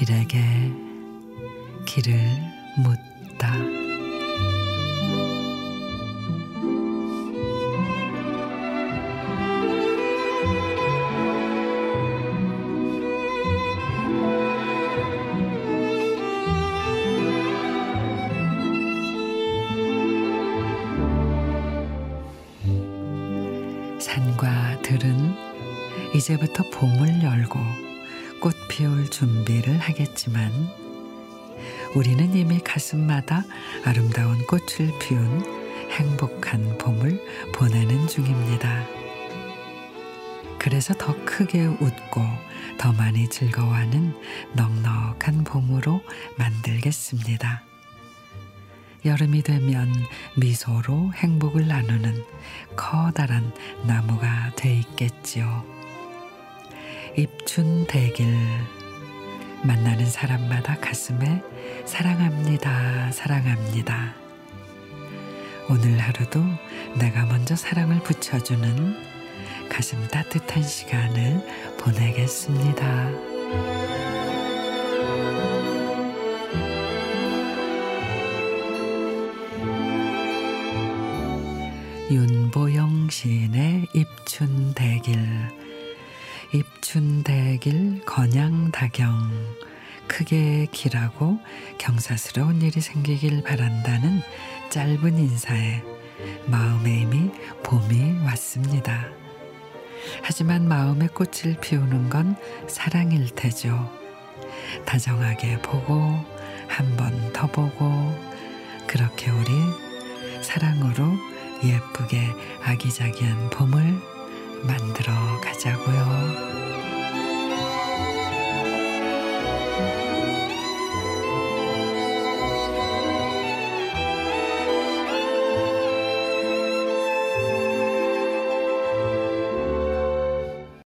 길에게 길을 묻다. 산과 들은 이제부터 봄을 열고 꽃 피울 준비를 하겠지만 우리는 이미 가슴마다 아름다운 꽃을 피운 행복한 봄을 보내는 중입니다. 그래서 더 크게 웃고 더 많이 즐거워하는 넉넉한 봄으로 만들겠습니다. 여름이 되면 미소로 행복을 나누는 커다란 나무가 돼 있겠지요. 입춘 대길 만나는 사람마다 가슴에 사랑합니다, 사랑합니다. 오늘 하루도 내가 먼저 사랑을 붙여주는 가슴 따뜻한 시간을 보내겠습니다. 윤보영 시인의 입춘대길 입춘대길 건양다경 크게 길하고 경사스러운 일이 생기길 바란다는 짧은 인사에 마음에 이미 봄이 왔습니다. 하지만 마음의 꽃을 피우는 건 사랑일 테죠. 다정하게 보고 한 번 더 보고 그렇게 우리 사랑으로 예쁘게 아기자기한 봄을 만들어 가자고요.